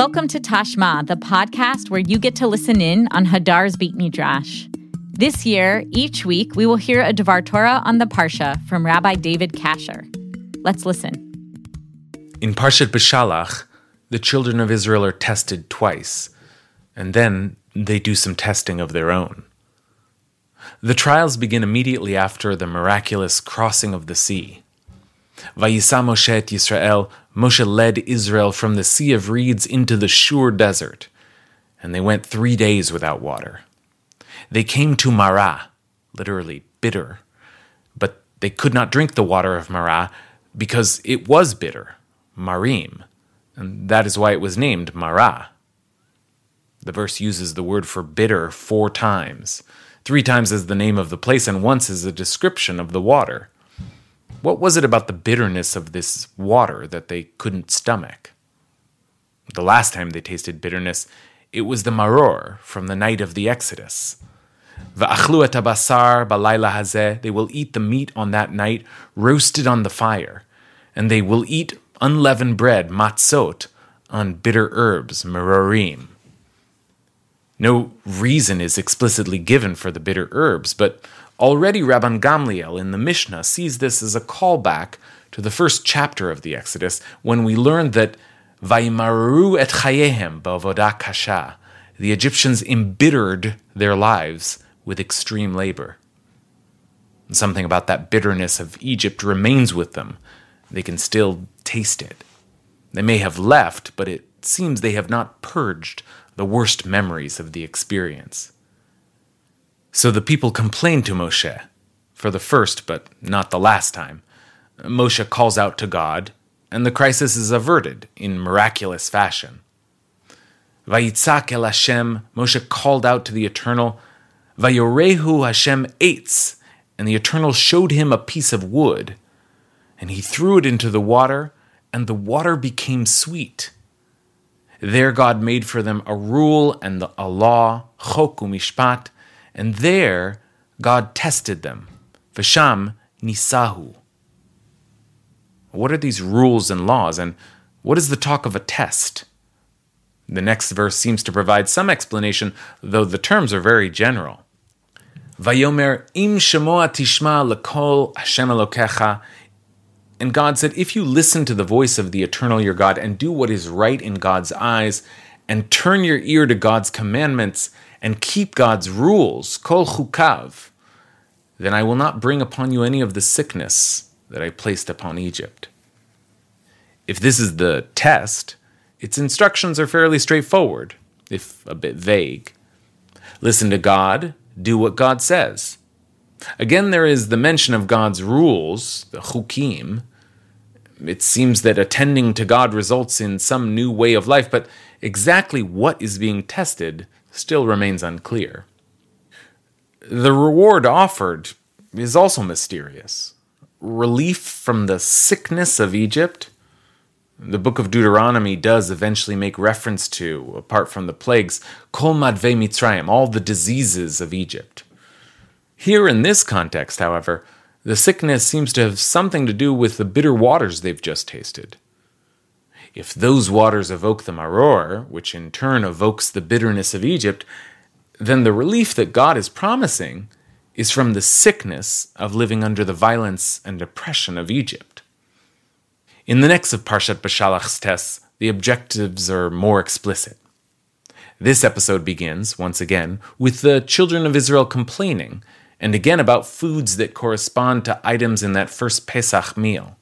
Welcome to Tashma, the podcast where you get to listen in on Hadar's Beit Midrash. This year, each week, we will hear a Devar Torah on the Parsha from Rabbi David Kasher. Let's listen. In Parshat Beshalach, the children of Israel are tested twice, and then they do some testing of their own. The trials begin immediately after the miraculous crossing of the sea. Vayisa Moshe et Yisrael, Moshe led Israel from the Sea of Reeds into the Shur desert, and they went three days without water. They came to Marah, literally bitter, but they could not drink the water of Marah because it was bitter, Marim, and that is why it was named Marah. The verse uses the word for bitter four times, three times as the name of the place and once as a description of the water. What was it about the bitterness of this water that they couldn't stomach? The last time they tasted bitterness, it was the maror from the night of the Exodus. Basar they will eat the meat on that night, roasted on the fire, and they will eat unleavened bread, matzot, on bitter herbs, marorim. No reason is explicitly given for the bitter herbs, but Already Rabban Gamliel in the Mishnah sees this as a callback to the first chapter of the Exodus when we learn that Vaimaru et chayehem ba'avodah kasha, the Egyptians embittered their lives with extreme labor. Something about that bitterness of Egypt remains with them. They can still taste it. They may have left, but it seems they have not purged the worst memories of the experience. So the people complain to Moshe, for the first but not the last time. Moshe calls out to God, and the crisis is averted in miraculous fashion. Vayitzak el Hashem, Moshe called out to the Eternal, Vayorehu Hashem eitz, and the Eternal showed him a piece of wood, and he threw it into the water, and the water became sweet. There God made for them a rule and a law, chok umishpat, and there God tested them. Vasham nisahu. What are these rules and laws, and what is the talk of a test? The next verse seems to provide some explanation, though the terms are very general. Vayomer im shemoa tishma lekol Hashem Elokecha. And God said, If you listen to the voice of the eternal your God and do what is right in God's eyes, and turn your ear to God's commandments, and keep God's rules, kol chukav, then I will not bring upon you any of the sickness that I placed upon Egypt. If this is the test, its instructions are fairly straightforward, if a bit vague. Listen to God, do what God says. Again, there is the mention of God's rules, the chukim. It seems that attending to God results in some new way of life, but exactly what is being tested still remains unclear. The reward offered is also mysterious. Relief from the sickness of Egypt. The book of Deuteronomy does eventually make reference to, apart from the plagues, Kol Madve Mitzrayim, all the diseases of Egypt. Here in this context, however, the sickness seems to have something to do with the bitter waters they've just tasted. If those waters evoke the maror, which in turn evokes the bitterness of Egypt, then the relief that God is promising is from the sickness of living under the violence and oppression of Egypt. In the next of Parshat Beshalach's tests, the objectives are more explicit. This episode begins, once again, with the children of Israel complaining, and again about foods that correspond to items in that first Pesach meal.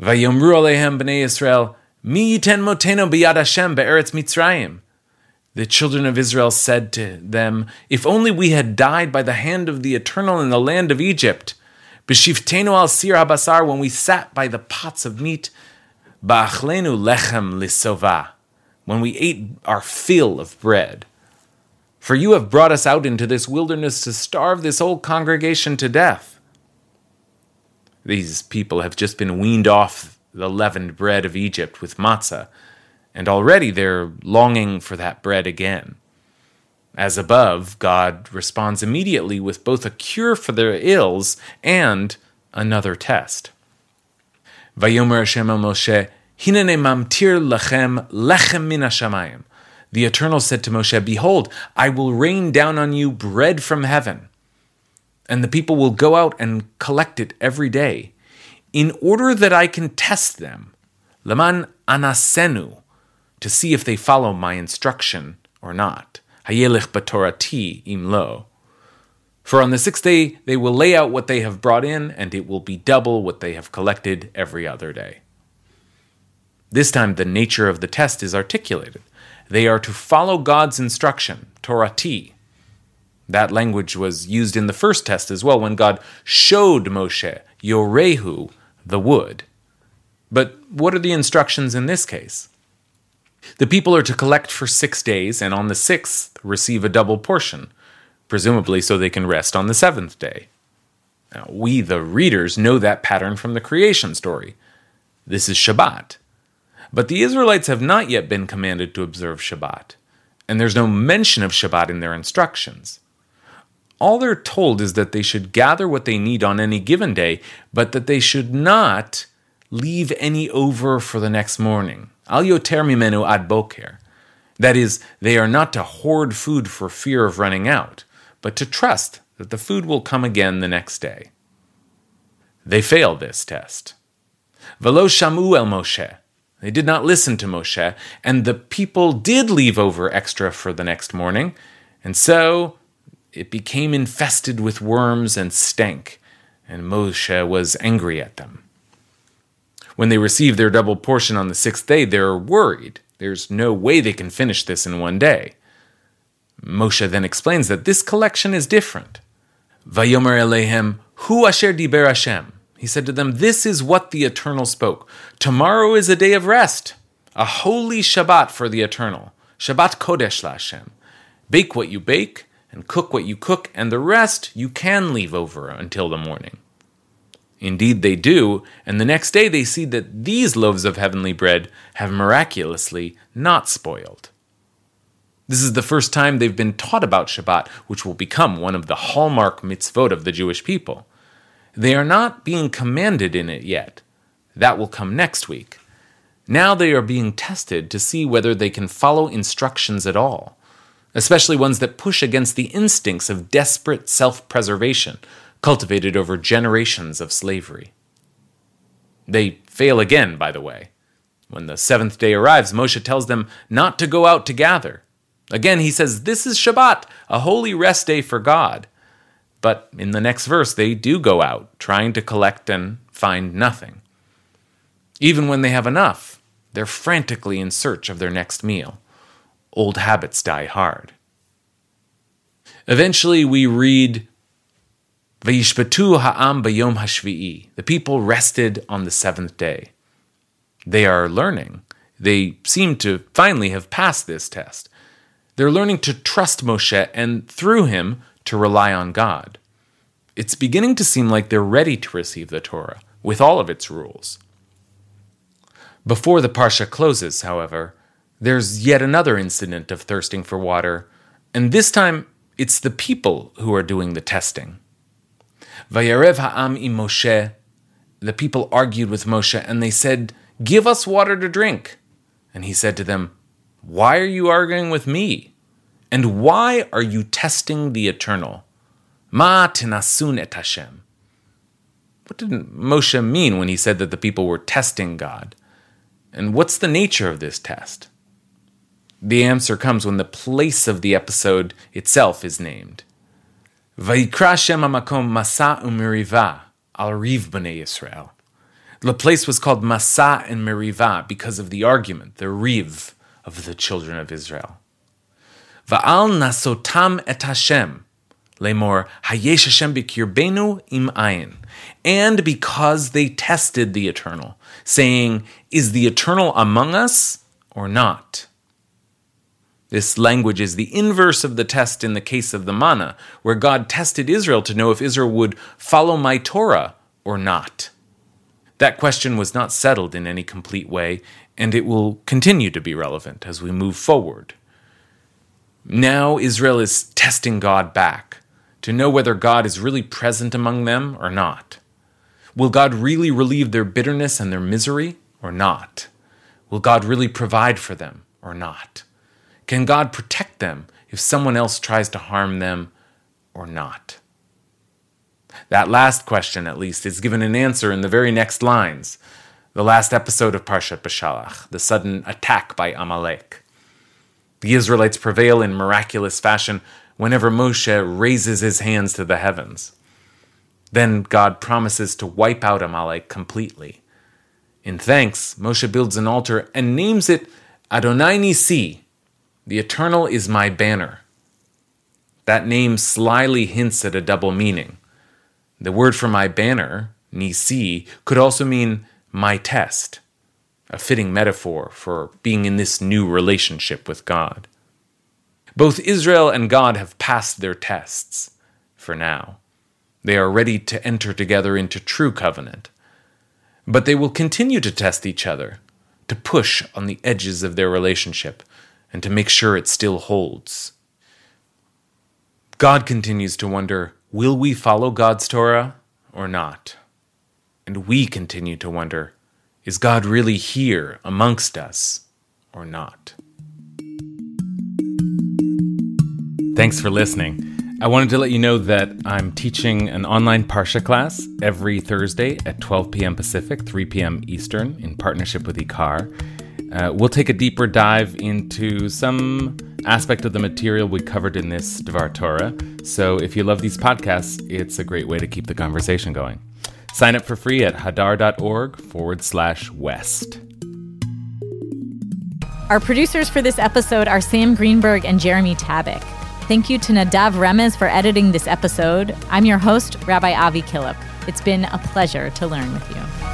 Vayomru alehem b'nei Yisrael, mi yiten moteno b'yad Hashem be'eretz Mitzrayim. The children of Israel said to them, If only we had died by the hand of the Eternal in the land of Egypt, b'shiftenu al sir habasar, when we sat by the pots of meat, ba'achlenu lechem lisova, when we ate our fill of bread. For you have brought us out into this wilderness to starve this whole congregation to death. These people have just been weaned off the leavened bread of Egypt with matzah, and already they're longing for that bread again. As above, God responds immediately with both a cure for their ills and another test. Vayomer Hashem Moshe, Hinene mamtir lechem lechem min hashamayim. The Eternal said to Moshe, Behold, I will rain down on you bread from heaven. And the people will go out and collect it every day, in order that I can test them. Laman anasenu, to see if they follow my instruction or not. Hayelich batorati imlo. For on the sixth day they will lay out what they have brought in, and it will be double what they have collected every other day. This time the nature of the test is articulated. They are to follow God's instruction, Torati. That language was used in the first test as well when God showed Moshe, Yorehu, the wood. But what are the instructions in this case? The people are to collect for six days and on the sixth receive a double portion, presumably so they can rest on the seventh day. Now, we, the readers, know that pattern from the creation story. This is Shabbat. But the Israelites have not yet been commanded to observe Shabbat, and there's no mention of Shabbat in their instructions. All they're told is that they should gather what they need on any given day, but that they should not leave any over for the next morning. Al yoter ad boker. That is, they are not to hoard food for fear of running out, but to trust that the food will come again the next day. They fail this test. Velo shamu el Moshe. They did not listen to Moshe, and the people did leave over extra for the next morning, and so it became infested with worms and stank, and Moshe was angry at them. When they received their double portion on the sixth day, they're worried. There's no way they can finish this in one day. Moshe then explains that this collection is different. Vayomer Elehem, Hu Asher Diber Hashem. He said to them, This is what the Eternal spoke. Tomorrow is a day of rest, a holy Shabbat for the Eternal. Shabbat Kodesh LaHashem. Bake what you bake, and cook what you cook, and the rest you can leave over until the morning. Indeed, they do, and the next day they see that these loaves of heavenly bread have miraculously not spoiled. This is the first time they've been taught about Shabbat, which will become one of the hallmark mitzvot of the Jewish people. They are not being commanded in it yet. That will come next week. Now they are being tested to see whether they can follow instructions at all, especially ones that push against the instincts of desperate self preservation cultivated over generations of slavery. They fail again, by the way. When the seventh day arrives, Moshe tells them not to go out to gather. Again, he says, This is Shabbat, a holy rest day for God. But in the next verse, they do go out, trying to collect and find nothing. Even when they have enough, they're frantically in search of their next meal. Old habits die hard. Eventually, we read, Vayishpatu ha'am bayom hashvi'i. The people rested on the seventh day. They are learning. They seem to finally have passed this test. They're learning to trust Moshe and through him to rely on God. It's beginning to seem like they're ready to receive the Torah with all of its rules. Before the Parsha closes, however, there's yet another incident of thirsting for water, and this time it's the people who are doing the testing. Vayarev ha'am im Moshe, the people argued with Moshe, and they said, Give us water to drink. And he said to them, Why are you arguing with me? And why are you testing the eternal? Ma tenasun et Hashem. What did Moshe mean when he said that the people were testing God? And what's the nature of this test? The answer comes when the place of the episode itself is named. Vayikra Shem HaMakom Masa u'Meriva al Riv B'nei Yisrael. The place was called Masa and Meriva because of the argument, the Riv of the children of Israel. Va'al nasotam et Hashem, lemor hayesh Hashem b'kirbenu im ayin, and because they tested the Eternal, saying, Is the Eternal among us or not? This language is the inverse of the test in the case of the manna, where God tested Israel to know if Israel would follow my Torah or not. That question was not settled in any complete way, and it will continue to be relevant as we move forward. Now Israel is testing God back to know whether God is really present among them or not. Will God really relieve their bitterness and their misery or not? Will God really provide for them or not? Can God protect them if someone else tries to harm them or not? That last question, at least, is given an answer in the very next lines. The last episode of Parshat Beshalach, the sudden attack by Amalek. The Israelites prevail in miraculous fashion whenever Moshe raises his hands to the heavens. Then God promises to wipe out Amalek completely. In thanks, Moshe builds an altar and names it Adonai Nisi, the Eternal is my banner. That name slyly hints at a double meaning. The word for my banner, Nisi, could also mean my test, a fitting metaphor for being in this new relationship with God. Both Israel and God have passed their tests, for now. They are ready to enter together into true covenant. But they will continue to test each other, to push on the edges of their relationship, and to make sure it still holds. God continues to wonder will we follow God's Torah or not? And we continue to wonder is God really here amongst us or not? Thanks for listening. I wanted to let you know that I'm teaching an online Parsha class every Thursday at 12 p.m. Pacific, 3 p.m. Eastern, in partnership with Ikar. Uh, we'll take a deeper dive into some aspect of the material we covered in this Devar Torah. So if you love these podcasts, it's a great way to keep the conversation going. Sign up for free at hadar.org forward slash west. Our producers for this episode are Sam Greenberg and Jeremy Tabak. Thank you to Nadav Remez for editing this episode. I'm your host, Rabbi Avi Killip. It's been a pleasure to learn with you.